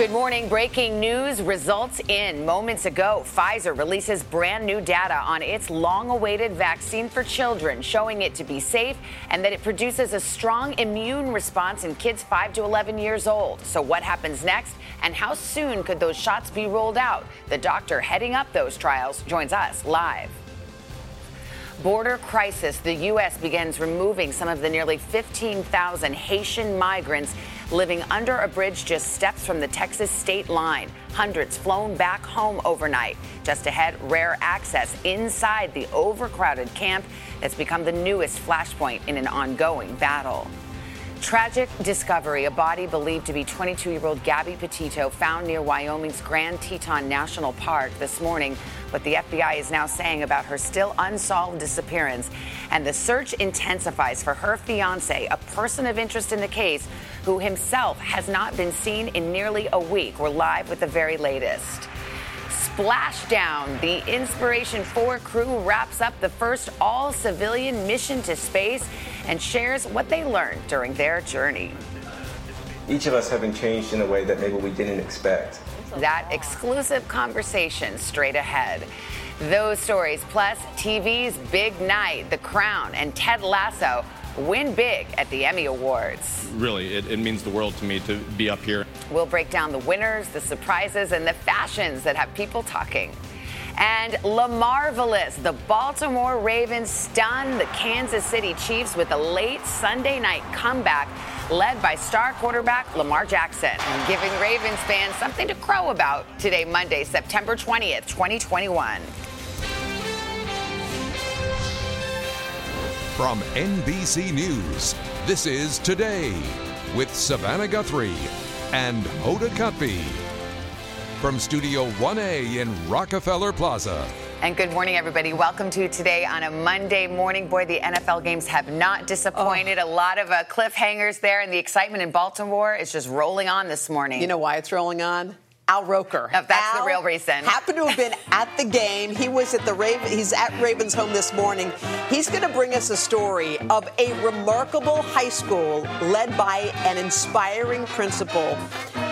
Good morning. Breaking news results in. Moments ago, Pfizer releases brand new data on its long awaited vaccine for children, showing it to be safe and that it produces a strong immune response in kids 5 to 11 years old. So, what happens next and how soon could those shots be rolled out? The doctor heading up those trials joins us live border crisis, the U.S. begins removing some of the nearly 15,000 Haitian migrants living under a bridge just steps from the Texas state line. Hundreds flown back home overnight. Just ahead, rare access inside the overcrowded camp that's become the newest flashpoint in an ongoing battle. Tragic discovery. A body believed to be 22 year old Gabby Petito found near Wyoming's Grand Teton National Park this morning. What the FBI is now saying about her still unsolved disappearance. And the search intensifies for her fiance, a person of interest in the case, who himself has not been seen in nearly a week. We're live with the very latest. Splashdown, the Inspiration 4 crew wraps up the first all civilian mission to space and shares what they learned during their journey. Each of us have been changed in a way that maybe we didn't expect. That exclusive conversation straight ahead. Those stories, plus TV's big night, The Crown, and Ted Lasso win big at the Emmy Awards. Really, it, it, means the world to me to be up here. We'll break down the winners, the surprises, and the fashions that have people talking. And LaMarvelous, the Baltimore Ravens stun the Kansas City Chiefs with a late Sunday night comeback led by star quarterback Lamar Jackson, giving Ravens fans something to crow about today, Monday, September 20th, 2021. From NBC News, this is Today with Savannah Guthrie and Hoda Kotb. From Studio 1A in Rockefeller Plaza. And good morning, everybody. Welcome to today on a Monday morning. Boy, the NFL games have not disappointed. Oh. A lot of uh, cliffhangers there, and the excitement in Baltimore is just rolling on this morning. You know why it's rolling on? Al Roker. Oh, that's Al the real reason. Happened to have been at the game. He was at the Raven. He's at Ravens home this morning. He's going to bring us a story of a remarkable high school led by an inspiring principal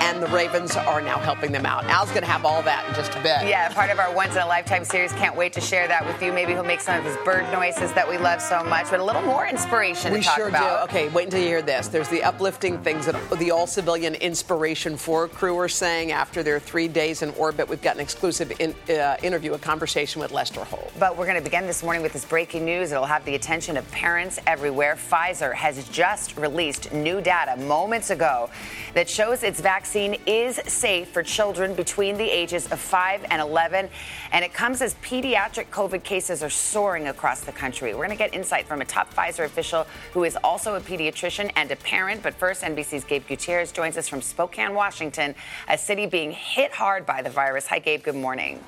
and the Ravens are now helping them out. Al's going to have all that in just a bit. Yeah, part of our once in a lifetime series. Can't wait to share that with you. Maybe he'll make some of his bird noises that we love so much, but a little more inspiration we to talk sure about. Do. Okay, wait until you hear this. There's the uplifting things that the all civilian Inspiration 4 crew are saying after their three days in orbit. We've got an exclusive in, uh, interview, a conversation with Lester Holt. But we're going to begin this morning with this breaking news. It'll have the attention of parents everywhere. Pfizer has just released new data moments ago that shows its vaccine is safe for children between the ages of 5 and 11. And it comes as pediatric COVID cases are soaring across the country. We're going to get insight from a top Pfizer official who is also a pediatrician and a parent. But first, NBC's Gabe Gutierrez joins us from Spokane, Washington, a city being hit hard by the virus. Hi, Gabe. Good morning.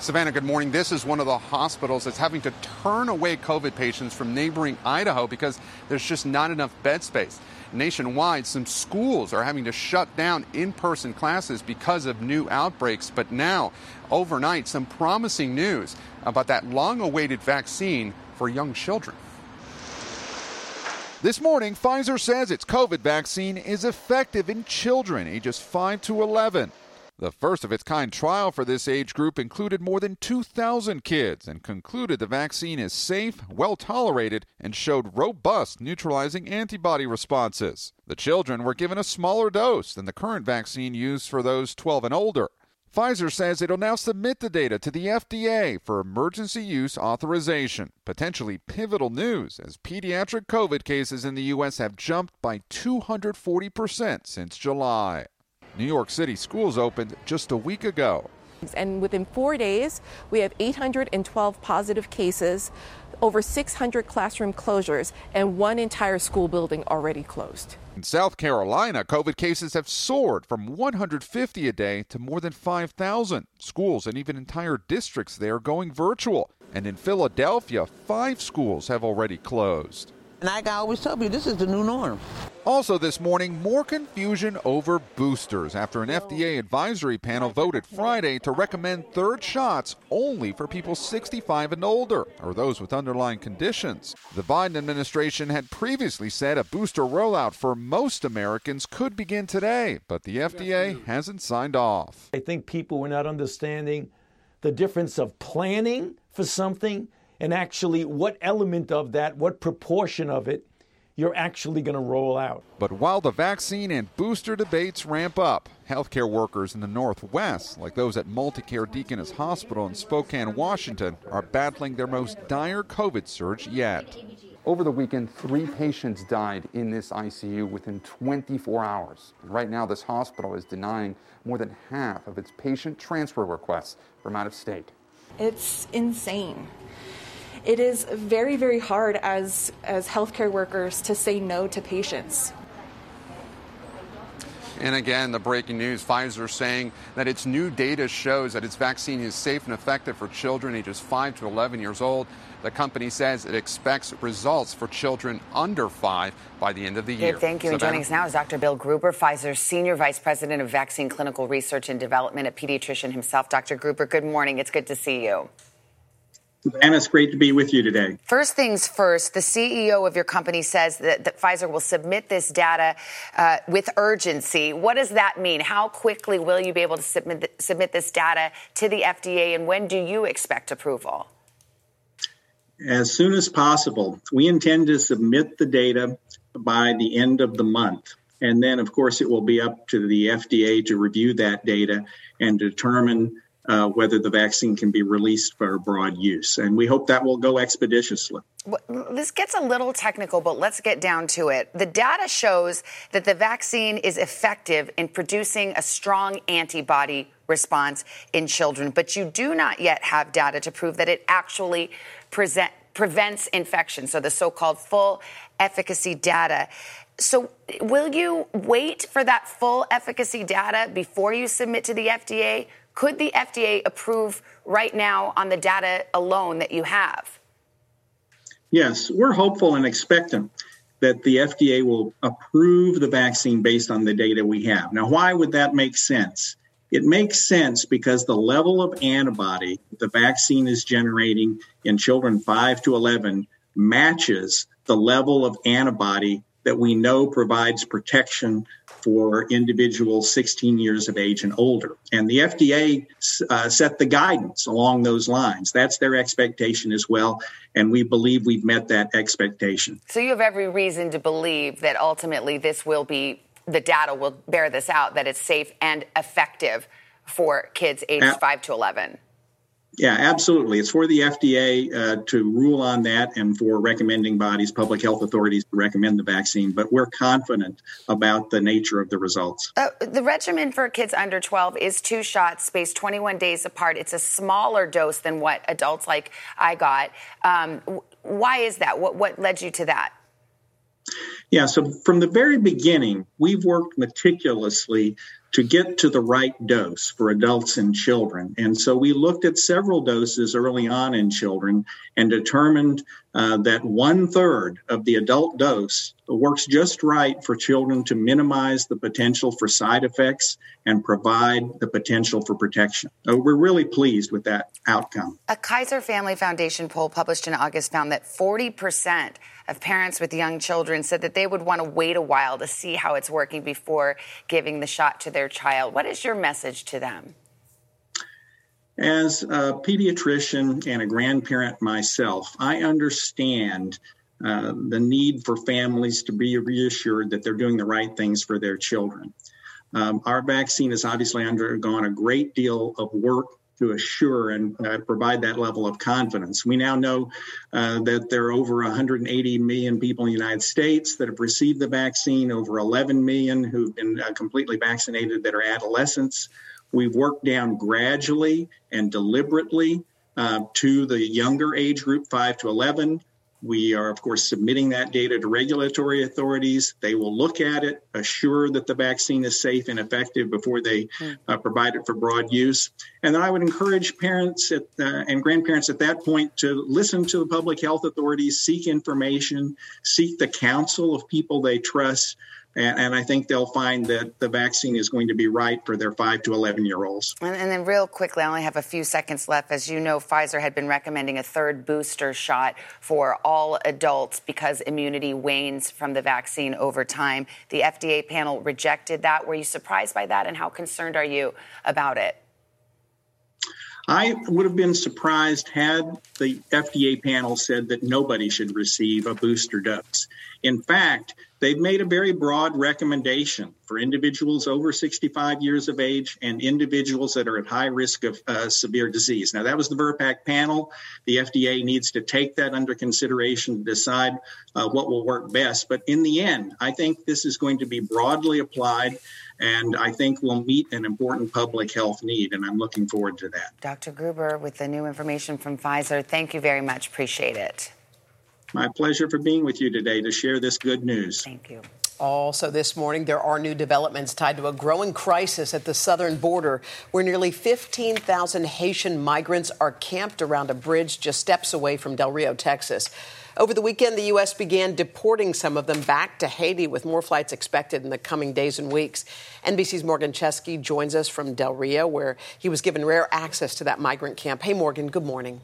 Savannah, good morning. This is one of the hospitals that's having to turn away COVID patients from neighboring Idaho because there's just not enough bed space. Nationwide, some schools are having to shut down in person classes because of new outbreaks. But now, overnight, some promising news about that long awaited vaccine for young children. This morning, Pfizer says its COVID vaccine is effective in children ages 5 to 11. The first of its kind trial for this age group included more than 2,000 kids and concluded the vaccine is safe, well tolerated, and showed robust neutralizing antibody responses. The children were given a smaller dose than the current vaccine used for those 12 and older. Pfizer says it'll now submit the data to the FDA for emergency use authorization. Potentially pivotal news as pediatric COVID cases in the U.S. have jumped by 240% since July. New York City schools opened just a week ago. And within four days, we have 812 positive cases, over 600 classroom closures, and one entire school building already closed. In South Carolina, COVID cases have soared from 150 a day to more than 5,000. Schools and even entire districts there going virtual. And in Philadelphia, five schools have already closed. And like I always tell you, this is the new norm. Also, this morning, more confusion over boosters after an FDA advisory panel voted Friday to recommend third shots only for people 65 and older or those with underlying conditions. The Biden administration had previously said a booster rollout for most Americans could begin today, but the FDA hasn't signed off. I think people were not understanding the difference of planning for something and actually what element of that, what proportion of it you're actually going to roll out. But while the vaccine and booster debates ramp up, healthcare workers in the Northwest, like those at Multicare Deaconess Hospital in Spokane, Washington, are battling their most dire COVID surge yet. Over the weekend, three patients died in this ICU within 24 hours. Right now, this hospital is denying more than half of its patient transfer requests from out of state. It's insane it is very, very hard as, as healthcare workers to say no to patients. And again, the breaking news Pfizer saying that its new data shows that its vaccine is safe and effective for children ages 5 to 11 years old. The company says it expects results for children under 5 by the end of the year. Dave, thank you. Savannah? And joining us now is Dr. Bill Gruber, Pfizer's Senior Vice President of Vaccine Clinical Research and Development, a pediatrician himself. Dr. Gruber, good morning. It's good to see you. Anna, it's great to be with you today. First things first, the CEO of your company says that, that Pfizer will submit this data uh, with urgency. What does that mean? How quickly will you be able to submit, submit this data to the FDA, and when do you expect approval? As soon as possible. We intend to submit the data by the end of the month. And then, of course, it will be up to the FDA to review that data and determine uh, whether the vaccine can be released for broad use. And we hope that will go expeditiously. This gets a little technical, but let's get down to it. The data shows that the vaccine is effective in producing a strong antibody response in children, but you do not yet have data to prove that it actually present, prevents infection, so the so called full efficacy data. So, will you wait for that full efficacy data before you submit to the FDA? Could the FDA approve right now on the data alone that you have? Yes, we're hopeful and expectant that the FDA will approve the vaccine based on the data we have. Now, why would that make sense? It makes sense because the level of antibody the vaccine is generating in children 5 to 11 matches the level of antibody that we know provides protection for individuals 16 years of age and older. And the FDA uh, set the guidance along those lines. That's their expectation as well. And we believe we've met that expectation. So you have every reason to believe that ultimately this will be, the data will bear this out, that it's safe and effective for kids aged 5 to 11. Yeah, absolutely. It's for the FDA uh, to rule on that and for recommending bodies, public health authorities to recommend the vaccine. But we're confident about the nature of the results. Uh, the regimen for kids under 12 is two shots spaced 21 days apart. It's a smaller dose than what adults like I got. Um, why is that? What, what led you to that? Yeah, so from the very beginning, we've worked meticulously to get to the right dose for adults and children. And so we looked at several doses early on in children and determined uh, that one third of the adult dose works just right for children to minimize the potential for side effects and provide the potential for protection. So we're really pleased with that outcome. A Kaiser Family Foundation poll published in August found that 40% of parents with young children said that they would want to wait a while to see how it's working before giving the shot to their child. What is your message to them? As a pediatrician and a grandparent myself, I understand uh, the need for families to be reassured that they're doing the right things for their children. Um, our vaccine has obviously undergone a great deal of work to assure and uh, provide that level of confidence. We now know uh, that there are over 180 million people in the United States that have received the vaccine, over 11 million who've been uh, completely vaccinated that are adolescents. We've worked down gradually and deliberately uh, to the younger age group, 5 to 11. We are, of course, submitting that data to regulatory authorities. They will look at it, assure that the vaccine is safe and effective before they uh, provide it for broad use. And then I would encourage parents at, uh, and grandparents at that point to listen to the public health authorities, seek information, seek the counsel of people they trust and, and, I think they'll find that the vaccine is going to be right for their 5 to 11 year olds. And, and, then, real quickly, I only have a few seconds left. As you know, Pfizer had been recommending a third booster shot for all adults because immunity wanes from the vaccine over time. The FDA panel rejected that. Were you surprised by that, and how concerned are you about it? I would have been surprised had the FDA panel said that nobody should receive a booster dose. In fact, they've made a very broad recommendation for individuals over 65 years of age and individuals that are at high risk of uh, severe disease. Now, that was the VRBPAC panel. The FDA needs to take that under consideration to decide uh, what will work best. But in the end, I think this is going to be broadly applied and I think will meet an important public health need, and I'm looking forward to that. Dr. Gruber, with the new information from Pfizer, thank you very much. Appreciate it. My pleasure for being with you today to share this good news. Thank you. Also, this morning, there are new developments tied to a growing crisis at the southern border where nearly 15,000 Haitian migrants are camped around a bridge just steps away from Del Rio, Texas. Over the weekend, the U.S. began deporting some of them back to Haiti, with more flights expected in the coming days and weeks. NBC's Morgan Chesky joins us from Del Rio, where he was given rare access to that migrant camp. Hey, Morgan, good morning.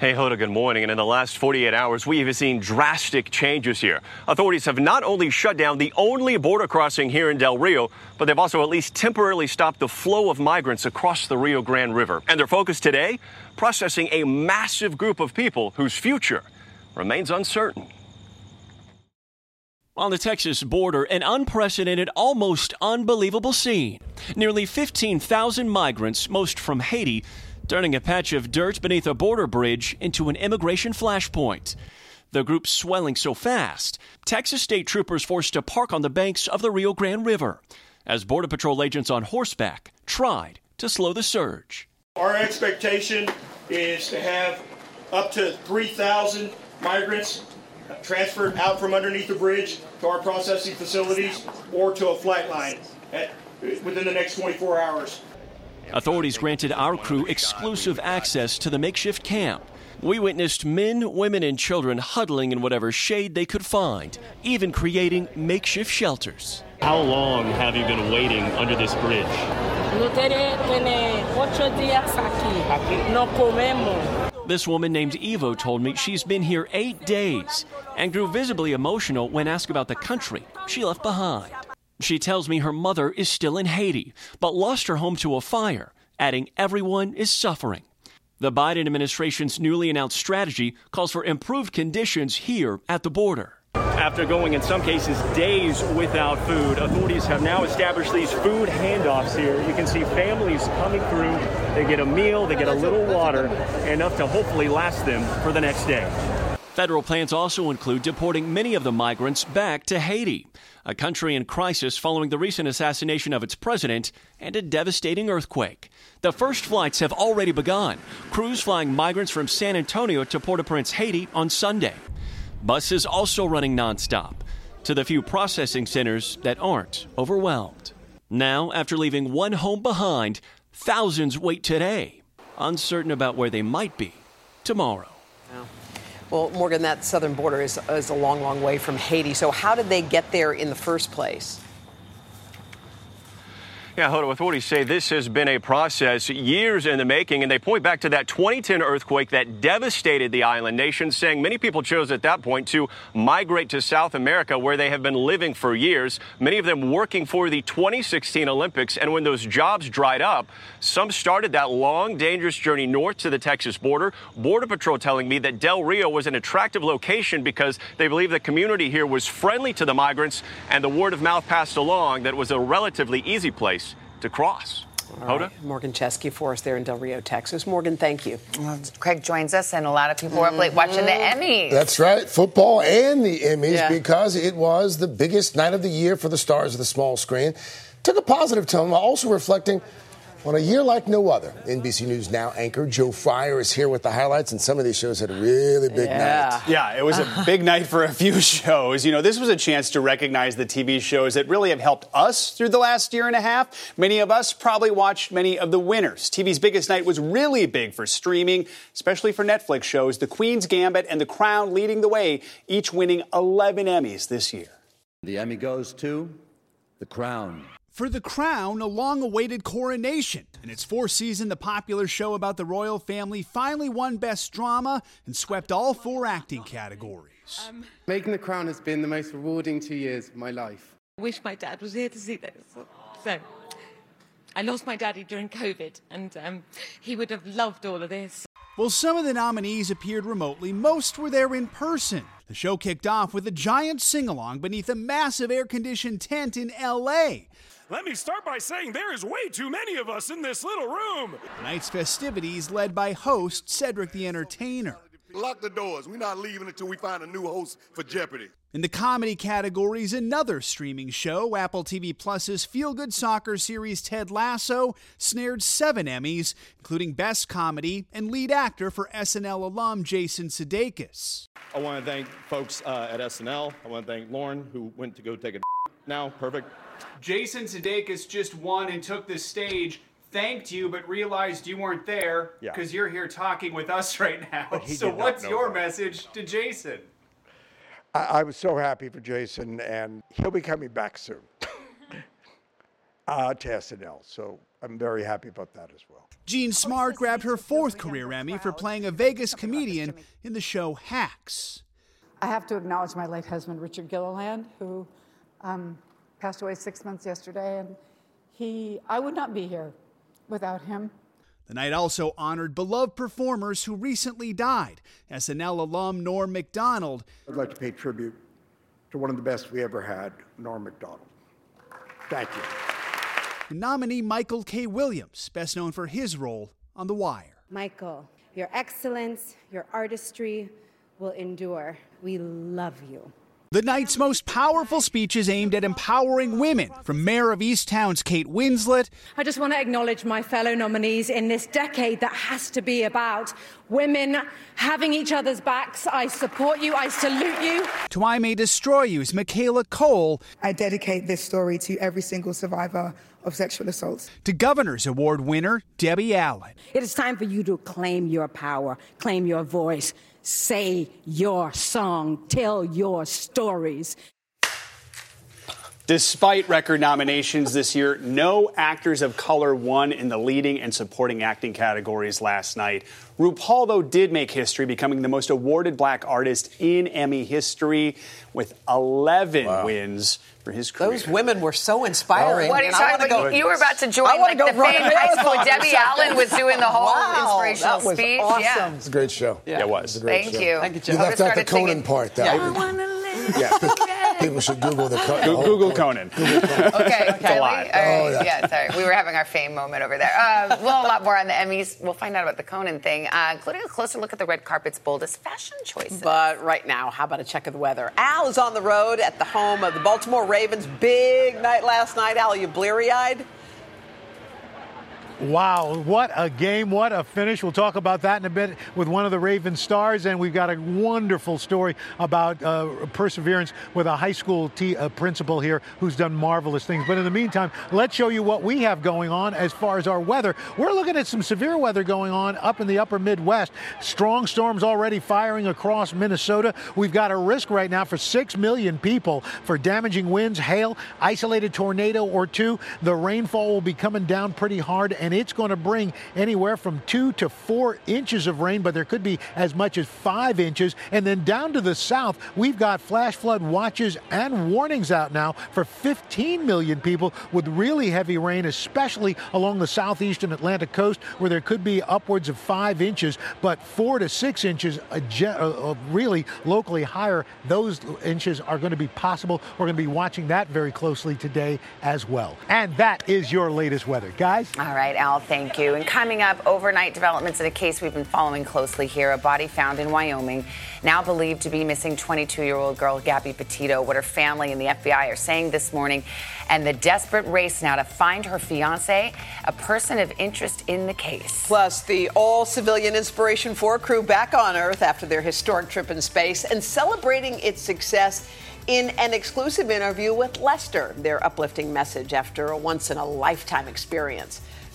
Hey, Hoda, good morning. And in the last 48 hours, we have seen drastic changes here. Authorities have not only shut down the only border crossing here in Del Rio, but they've also at least temporarily stopped the flow of migrants across the Rio Grande River. And their focus today? Processing a massive group of people whose future remains uncertain. On the Texas border, an unprecedented, almost unbelievable scene. Nearly 15,000 migrants, most from Haiti, turning a patch of dirt beneath a border bridge into an immigration flashpoint. The group swelling so fast, Texas state troopers forced to park on the banks of the Rio Grande River as Border Patrol agents on horseback tried to slow the surge. Our expectation is to have up to 3,000 migrants transferred out from underneath the bridge to our processing facilities or to a flight line at, within the next 24 hours. Authorities granted our crew exclusive access to the makeshift camp. We witnessed men, women, and children huddling in whatever shade they could find, even creating makeshift shelters. How long have you been waiting under this bridge? This woman named Evo told me she's been here eight days and grew visibly emotional when asked about the country she left behind. She tells me her mother is still in Haiti, but lost her home to a fire, adding everyone is suffering. The Biden administration's newly announced strategy calls for improved conditions here at the border. After going in some cases days without food, authorities have now established these food handoffs here. You can see families coming through. They get a meal, they get a little water, enough to hopefully last them for the next day. Federal plans also include deporting many of the migrants back to Haiti, a country in crisis following the recent assassination of its president and a devastating earthquake. The first flights have already begun, crews flying migrants from San Antonio to Port au Prince, Haiti on Sunday. Buses also running nonstop to the few processing centers that aren't overwhelmed. Now, after leaving one home behind, thousands wait today, uncertain about where they might be tomorrow. Well, Morgan, that southern border is, is a long, long way from Haiti. So, how did they get there in the first place? Yeah, Hoda, authorities say this has been a process years in the making, and they point back to that 2010 earthquake that devastated the island nation, saying many people chose at that point to migrate to South America, where they have been living for years, many of them working for the 2016 Olympics. And when those jobs dried up, some started that long, dangerous journey north to the Texas border. Border Patrol telling me that Del Rio was an attractive location because they believe the community here was friendly to the migrants, and the word of mouth passed along that was a relatively easy place to cross. Right. Morgan Chesky for us there in Del Rio, Texas. Morgan, thank you. Well, Craig joins us, and a lot of people were up late watching the Emmys. That's right, football and the Emmys, yeah. because it was the biggest night of the year for the stars of the small screen. Took a positive tone while also reflecting on a year like no other. NBC News Now anchor Joe Fryer is here with the highlights, and some of these shows had a really big yeah. night. Yeah, it was a big night for a few shows. You know, this was a chance to recognize the TV shows that really have helped us through the last year and a half. Many of us probably watched many of the winners. TV's biggest night was really big for streaming, especially for Netflix shows. The Queen's Gambit and The Crown leading the way, each winning 11 Emmys this year. The Emmy goes to The Crown. For The Crown, a long awaited coronation. In its fourth season, the popular show about the royal family finally won Best Drama and swept all four acting categories. Um, Making The Crown has been the most rewarding two years of my life. I wish my dad was here to see this. So, I lost my daddy during COVID, and um, he would have loved all of this. While some of the nominees appeared remotely, most were there in person. The show kicked off with a giant sing along beneath a massive air conditioned tent in LA. Let me start by saying there is way too many of us in this little room. Tonight's festivities led by host Cedric the Entertainer. Lock the doors. We're not leaving until we find a new host for Jeopardy! In the comedy categories, another streaming show, Apple TV Plus's feel good soccer series Ted Lasso, snared seven Emmys, including Best Comedy and Lead Actor for SNL alum Jason Sudeikis. I want to thank folks uh, at SNL. I want to thank Lorne, who went to go take a now. Perfect. Jason Sudeikis just won and took the stage. Thanked you, but realized you weren't there Yeah. because you're here talking with us right now. So, what's your that. message to Jason? I, I was so happy for Jason, and he'll be coming back soon uh, to SNL. So I'm very happy about that as well. Jean Smart grabbed her fourth career Emmy for playing a Vegas comedian in the show Hacks. I have to acknowledge my late husband, Richard Gilliland, who um, passed away six months yesterday, and he, I would not be here without him. The night also honored beloved performers who recently died. SNL alum Norm MacDonald I'd like to pay tribute to one of the best we ever had, Norm MacDonald. Thank you. and nominee Michael K. Williams, best known for his role on The Wire. Michael, your excellence, your artistry will endure. We love you. The night's most powerful speeches aimed at empowering women, from Mare of Easttown's Kate Winslet I just want to acknowledge my fellow nominees in this decade that has to be about women having each other's backs. I support you. I salute you. to I May Destroy You's Michaela Coel I dedicate this story to every single survivor of sexual assaults. to Governor's Award winner Debbie Allen. It is time for you to claim your power, claim your voice, say your song, tell your stories. Despite record nominations this year, no actors of color won in the leading and supporting acting categories last night. RuPaul, though, did make history, becoming the most awarded black artist in Emmy history with 11 wins for his career. Those women were so inspiring. What are you talking about? go- You were about to join like the run a famed high school. Debbie. Allen was doing the whole Wow, inspirational that was speech. awesome. Yeah. It's a great show. Yeah, it was. It's a great Thank show. you. Thank you, Joe. You left out the Conan singing. part. Though. Yeah. Yeah. People should Google the Conan. Go- Google Conan. Okay, It's a lot. All right. Oh, yeah. yeah. sorry. We were having our fame moment over there. Uh, well, a lot more on the Emmys. We'll find out about the Conan thing, uh, including a closer look at the red carpet's boldest fashion choices. But right now, how about a check of the weather? Al is on the road at the home of the Baltimore Ravens. Big night last night. Al, you bleary eyed? Wow, what a game, what a finish. We'll talk about that in a bit with one of the Raven stars, and we've got a wonderful story about uh, perseverance with a high school uh, principal here who's done marvelous things. But in the meantime, let's show you what we have going on as far as our weather. We're looking at some severe weather going on up in the upper Midwest. Strong storms already firing across Minnesota. We've got a risk right now for 6 million people for damaging winds, hail, isolated tornado or two. The rainfall will be coming down pretty hard, and it's going to bring anywhere from two to four inches of rain, but there could be as much as five inches. And then down to the south, we've got flash flood watches and warnings out now for 15 million people with really heavy rain, especially along the southeastern Atlantic coast, where there could be upwards of five inches, but four to six inches, really locally higher. Those inches are going to be possible. We're going to be watching that very closely today as well. And that is your latest weather, guys. All right, Al. Thank you. And coming up, overnight developments in a case we've been following closely here. A body found in Wyoming, now believed to be missing 22 year old girl Gabby Petito. What her family and the FBI are saying this morning, and the desperate race now to find her fiance, a person of interest in the case. Plus, the all civilian Inspiration 4 crew back on Earth after their historic trip in space and celebrating its success in an exclusive interview with Lester, their uplifting message after a once in a lifetime experience.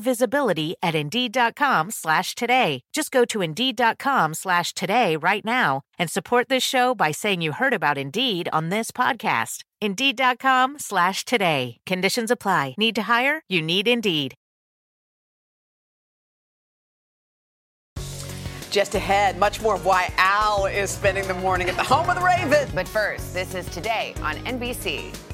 visibility at Indeed.com slash today. Just go to Indeed.com slash today right now and support this show by saying you heard about Indeed on this podcast. Indeed.com slash today. Conditions apply. Need to hire? You need Indeed. Just ahead, much more of why Al is spending the morning at the home of the Ravens. But first, this is today on NBC.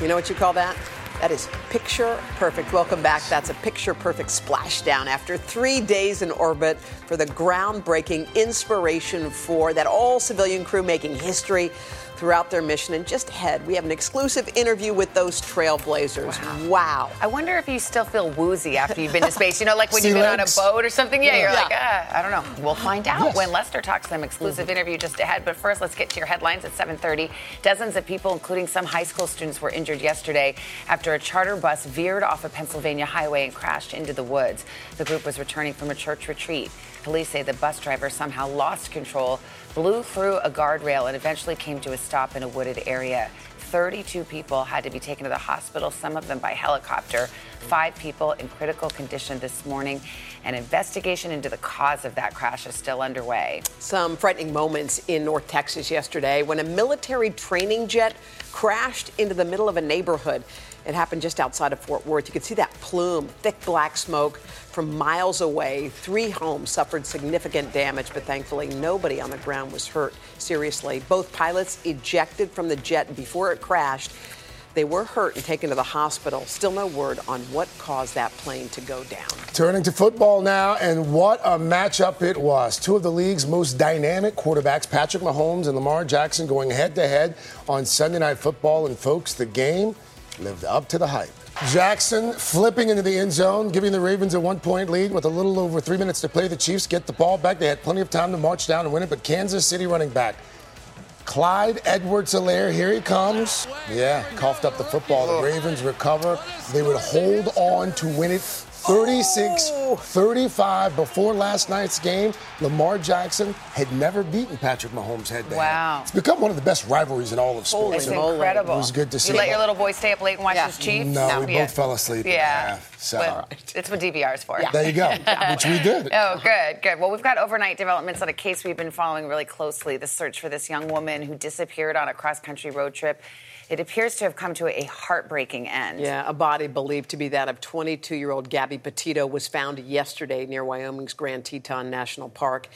You know what you call that? That is picture perfect. Welcome back. That's a picture perfect splashdown after three days in orbit for the groundbreaking Inspiration 4 that all civilian crew making history throughout their mission. And just ahead, we have an exclusive interview with those trailblazers. Wow. wow. I wonder if you still feel woozy after you've been to space. You know, like when Sea you've been legs? on a boat or something. Yeah, Yeah. you're Yeah. like, ah, I don't know. We'll find out Yes. when Lester talks to them. Exclusive interview just ahead. But first, let's get to your headlines at 7:30. Dozens of people, including some high school students, were injured yesterday after a charter bus veered off a Pennsylvania highway and crashed into the woods. The group was returning from a church retreat. Police say the bus driver somehow lost control, blew through a guardrail, and eventually came to a stop in a wooded area. 32 people had to be taken to the hospital, some of them by helicopter. Five people in critical condition this morning. An investigation into the cause of that crash is still underway. Some frightening moments in North Texas yesterday when a military training jet crashed into the middle of a neighborhood. It happened just outside of Fort Worth. You could see that plume, thick black smoke from miles away. Three homes suffered significant damage, but thankfully nobody on the ground was hurt seriously. Both pilots ejected from the jet before it crashed. They were hurt and taken to the hospital. Still no word on what caused that plane to go down. Turning to football now, and what a matchup it was. Two of the league's most dynamic quarterbacks, Patrick Mahomes and Lamar Jackson, going head to head on Sunday Night Football. And folks, the game lived up to the hype. Jackson flipping into the end zone, giving the Ravens a one point lead with a little over three minutes to play. The Chiefs get the ball back. They had plenty of time to march down and win it, but Kansas City running back. Clyde Edwards Helaire, here he comes. Yeah, coughed up the football. The Ravens recover. They would hold on to win it 36 35 before last night's game. Lamar Jackson had never beaten Patrick Mahomes head to head. Wow. It's become one of the best rivalries in all of sports. It's And incredible. It was good to see. You let your little boy stay up late and watch his Chiefs? No, we Yeah. both fell asleep. Yeah. so. But It's what DVR is for. There you go, which we did. Oh, good, good. Well, we've got overnight developments on a case we've been following really closely the search for this young woman who disappeared on a cross country road trip. It appears to have come to a heartbreaking end. Yeah, a body believed to be that of 22 year old Gabby Petito was found yesterday near Wyoming's Grand Teton National Park.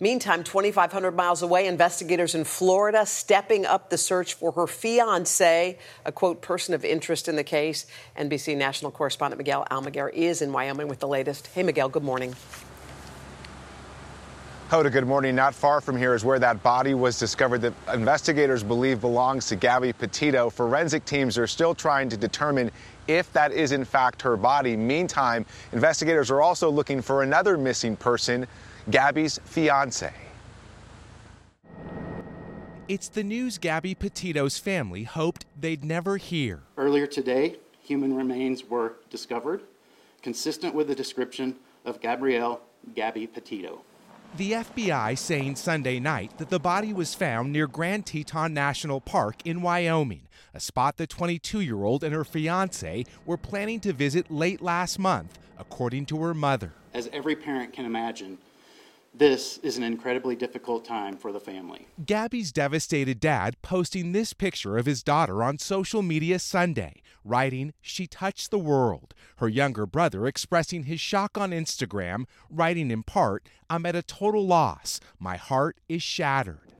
Meantime, 2,500 miles away, investigators in Florida stepping up the search for her fiance, a quote, person of interest in the case. NBC national correspondent Miguel Almaguer is in Wyoming with the latest. Hey, Miguel, good morning. Hoda, good morning. Not far from here is where that body was discovered that investigators believe belongs to Gabby Petito. Forensic teams are still trying to determine if that is in fact her body. Meantime, investigators are also looking for another missing person, Gabby's fiance. It's the news Gabby Petito's family hoped they'd never hear. Earlier today, human remains were discovered consistent with the description of Gabrielle Gabby Petito. The FBI saying Sunday night that the body was found near Grand Teton National Park in Wyoming, a spot the 22 year old and her fiance were planning to visit late last month, according to her mother. As every parent can imagine, this is an incredibly difficult time for the family. Gabby's devastated dad posting this picture of his daughter on social media Sunday, writing, She touched the world. Her younger brother expressing his shock on Instagram, writing in part, I'm at a total loss. My heart is shattered.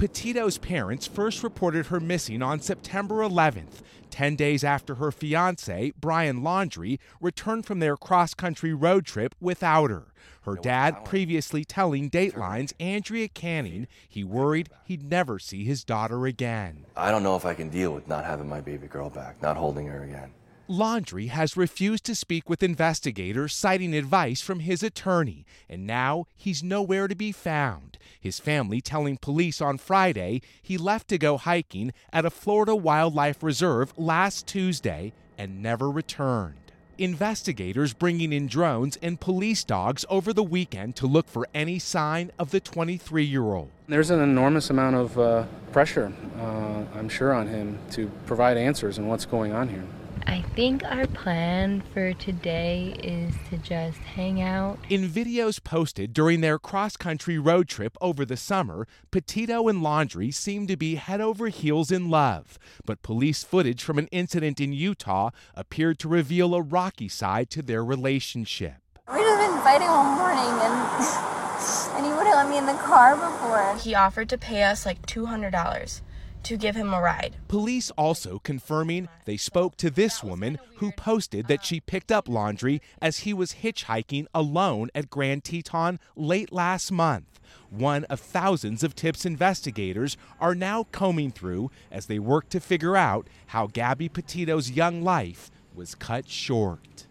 Petito's parents first reported her missing on September 11th, 10 days after her fiance, Brian Laundrie, returned from their cross country road trip without her. Her dad previously telling Dateline's Andrea Canning he worried he'd never see his daughter again. I don't know if I can deal with not having my baby girl back, not holding her again. Laundrie has refused to speak with investigators, citing advice from his attorney, and now he's nowhere to be found. His family telling police on Friday he left to go hiking at a Florida wildlife reserve last Tuesday and never returned. Investigators bringing in drones and police dogs over the weekend to look for any sign of the 23 year old. There's an enormous amount of uh, pressure, uh, I'm sure, on him to provide answers on what's going on here. I think our plan for today is to just hang out. In videos posted during their cross country road trip over the summer, Petito and Laundrie seem to be head over heels in love. But police footage from an incident in Utah appeared to reveal a rocky side to their relationship. We've been fighting all morning and, and he wouldn't let me in the car before. He offered to pay us like $200 to give him a ride. Police also confirming they spoke to this woman who posted that she picked up Laundrie as he was hitchhiking alone at Grand Teton late last month. One of thousands of tips investigators are now combing through as they work to figure out how Gabby Petito's young life was cut short.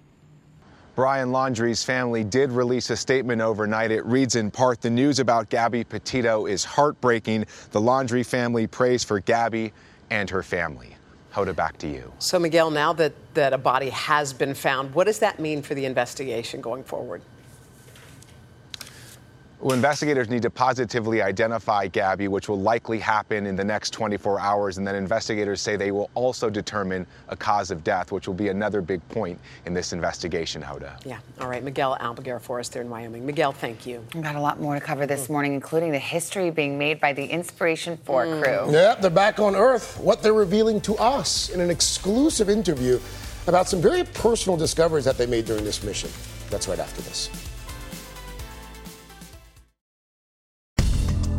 Brian Laundrie's family did release a statement overnight. It reads in part The news about Gabby Petito is heartbreaking. The Laundrie family prays for Gabby and her family. Hoda, back to you. So, Miguel, now that, that a body has been found, what does that mean for the investigation going forward? Well, investigators need to positively identify Gabby, which will likely happen in the next 24 hours. And then investigators say they will also determine a cause of death, which will be another big point in this investigation, Hoda. Yeah. All right. Miguel Almaguer for us there in Wyoming. Miguel, thank you. We've got a lot more to cover this morning, including the history being made by the Inspiration 4 Mm. crew. Yeah, they're back on Earth. What they're revealing to us in an exclusive interview about some very personal discoveries that they made during this mission. That's right after this.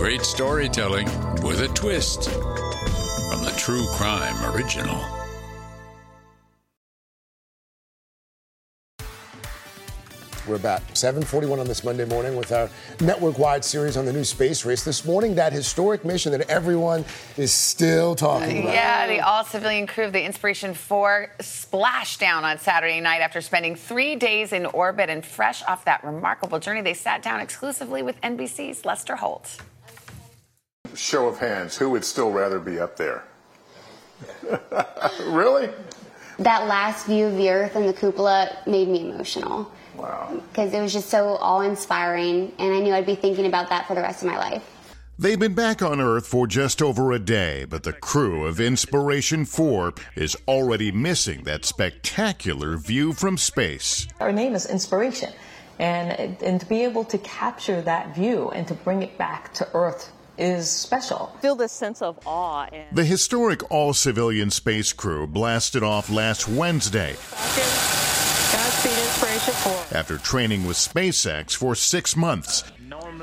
Great storytelling with a twist from the True Crime Original. We're back. 741 on this Monday morning with our network-wide series on the new space race. This morning, that historic mission that everyone is still talking about. Yeah, the all civilian crew of the Inspiration 4 splashed down on Saturday night after spending three days in orbit. And fresh off that remarkable journey, they sat down exclusively with NBC's Lester Holt. Show of hands, who would still rather be up there? really? That last view of the Earth and the cupola made me emotional. Wow. Because it was just so awe inspiring, and I knew I'd be thinking about that for the rest of my life. They've been back on Earth for just over a day, but the crew of Inspiration 4 is already missing that spectacular view from space. Our name is Inspiration, and, and to be able to capture that view and to bring it back to Earth is special. Feel this sense of awe. And The historic all civilian space crew blasted off last Wednesday Godspeed Inspiration 4. after training with SpaceX for six months.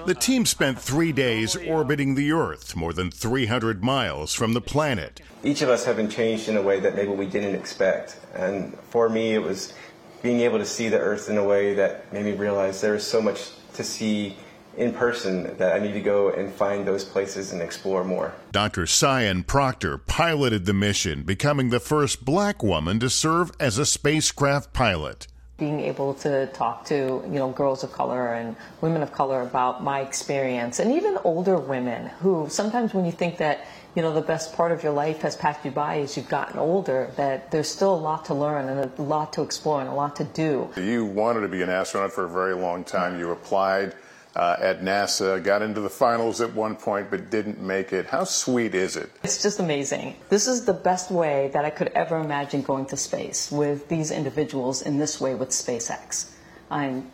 The team spent three days orbiting the Earth, more than 300 miles from the planet. each of us have been changed in a way that maybe we didn't expect. And for me, it was being able to see the earth in a way that made me realize there is so much to see in person that I need to go and find those places and explore more. Dr. Sian Proctor piloted the mission, becoming the first black woman to serve as a spacecraft pilot. Being able to talk to, you know, girls of color and women of color about my experience and even older women who sometimes when you think that, you know, the best part of your life has passed you by as you've gotten older, that there's still a lot to learn and a lot to explore and a lot to do. You wanted to be an astronaut for a very long time. You applied uh, at NASA, got into the finals at one point, but didn't make it. How sweet is it? It's just amazing. This is the best way that I could ever imagine going to space with these individuals in this way with SpaceX. I'm,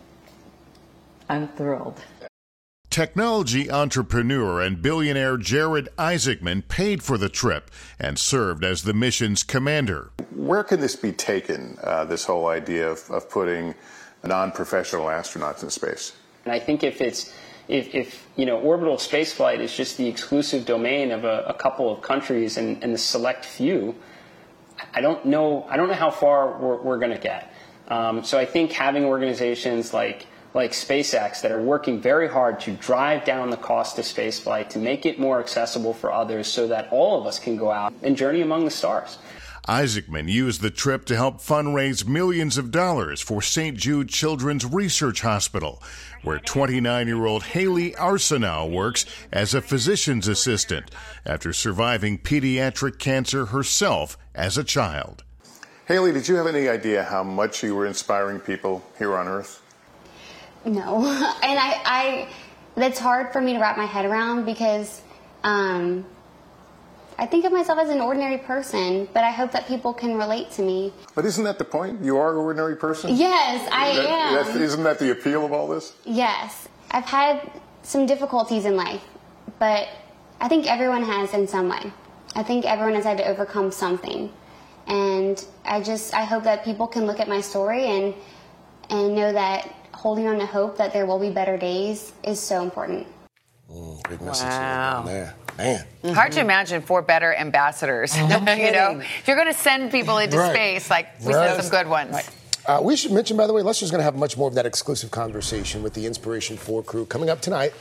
I'm thrilled. Technology entrepreneur and billionaire Jared Isaacman paid for the trip and served as the mission's commander. Where can this be taken, uh, this whole idea of, of putting non professional astronauts in space? And I think if it's if, if you know orbital spaceflight is just the exclusive domain of a, a couple of countries and, and, the select few, I don't know I don't know how far we're, we're going to get. Um, so I think having organizations like like SpaceX that are working very hard to drive down the cost of spaceflight to make it more accessible for others, so that all of us can go out and journey among the stars. Isaacman used the trip to help fundraise millions of dollars for St. Jude Children's Research Hospital, where 29 year old Hayley Arceneaux works as a physician's assistant after surviving pediatric cancer herself as a child. Hayley, did you have any idea how much you were inspiring people here on Earth? No. And I, I that's hard for me to wrap my head around because um, I think of myself as an ordinary person, but I hope that people can relate to me. But isn't that the point? You are an ordinary person? Yes, I that, am. Isn't that the appeal of all this? Yes. I've had some difficulties in life, but I think everyone has in some way. I think everyone has had to overcome something. And I just I hope that people can look at my story and and know that holding on to hope that there will be better days is so important. Mm, big message Wow. there. Man. Hard to imagine four better ambassadors. you know, if you're going to send people into Right. space, like we Right. sent some good ones. Uh, we should mention, by the way, Lester's going to have much more of that exclusive conversation with the Inspiration 4 crew coming up tonight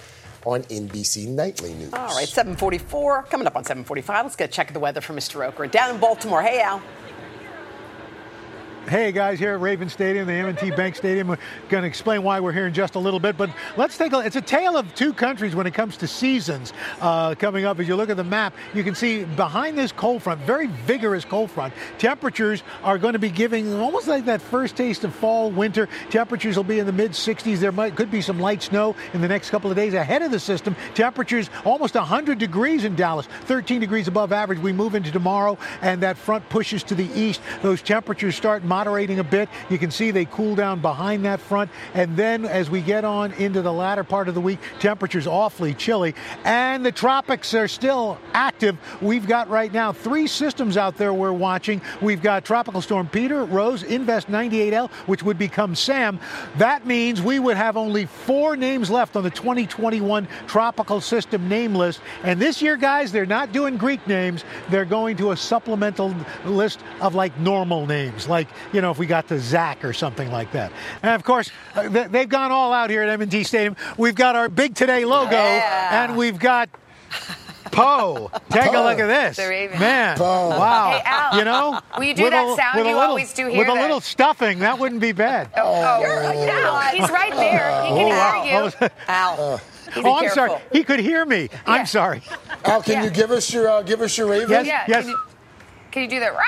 on NBC Nightly News. All right, 744. Coming up on 745, let's get a check of the weather for Mr. Roker. Down in Baltimore. Hey, Al. Hey guys, here at Raven Stadium, the M&T Bank Stadium. We're going to explain why we're here in just a little bit, but let's take a. It's a tale of two countries when it comes to seasons. Uh, coming up, as you look at the map, you can see behind this cold front, very vigorous cold front. Temperatures are going to be giving almost like that first taste of fall, winter. Temperatures will be in the mid 60s. There might could be some light snow in the next couple of days ahead of the system. Temperatures almost 100 degrees in Dallas, 13 degrees above average. We move into tomorrow, and that front pushes to the east. Those temperatures start moderating a bit. You can see they cool down behind that front. And then as we get on into the latter part of the week, temperatures awfully chilly. And the tropics are still active. We've got right now three systems out there we're watching. We've got Tropical Storm Peter, Rose, Invest 98L, which would become Sam. That means we would have only four names left on the 2021 Tropical System name list. And this year, guys, they're not doing Greek names. They're going to a supplemental list of like normal names, like, you know, if we got to Zach or something like that. And of course, uh, they- they've gone all out here at M&T Stadium. We've got our Big Today logo, Yeah. and we've got Poe. Take a look at this. The Raven. Man, Poe. wow. Hey, Al, you know? will you do that a- sound with a you little- always do here With a that- little stuffing, that wouldn't be bad. Oh, yeah, he's right there. He can Oh, wow. hear you. What was- Al. Oh, I'm sorry. He could hear me. I'm sorry. Al, can you give us your uh, give us your Raven? Yes, Yeah, yes. Can you, can you do that rah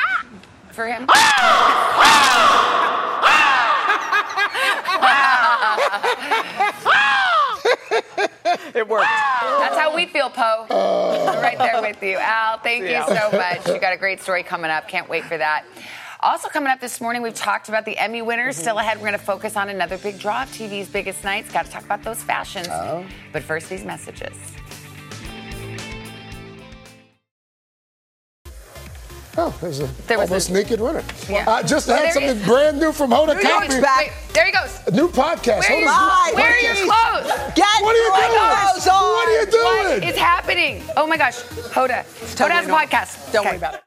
for him? it worked. That's how we feel, Poe. Uh. right there with you. Al, thank Yeah. you so much. You got a great story coming up. Can't wait for that. Also, coming up this morning, we've talked about the Emmy winners. Still ahead, we're going to focus on another big draw of TV's biggest nights. Got to talk about those fashions. But first, these messages. Oh, there's a There was almost a- naked winner. Yeah. Uh, just had there something is. brand new from Hoda There he Kotb. is. There he goes. A new podcast. Where are, Hoda's you, new where are your clothes? Get What are you my doing? gosh. What are you doing? What is happening? Oh my gosh. Hoda. Hoda has a podcast. Don't Okay. worry about it.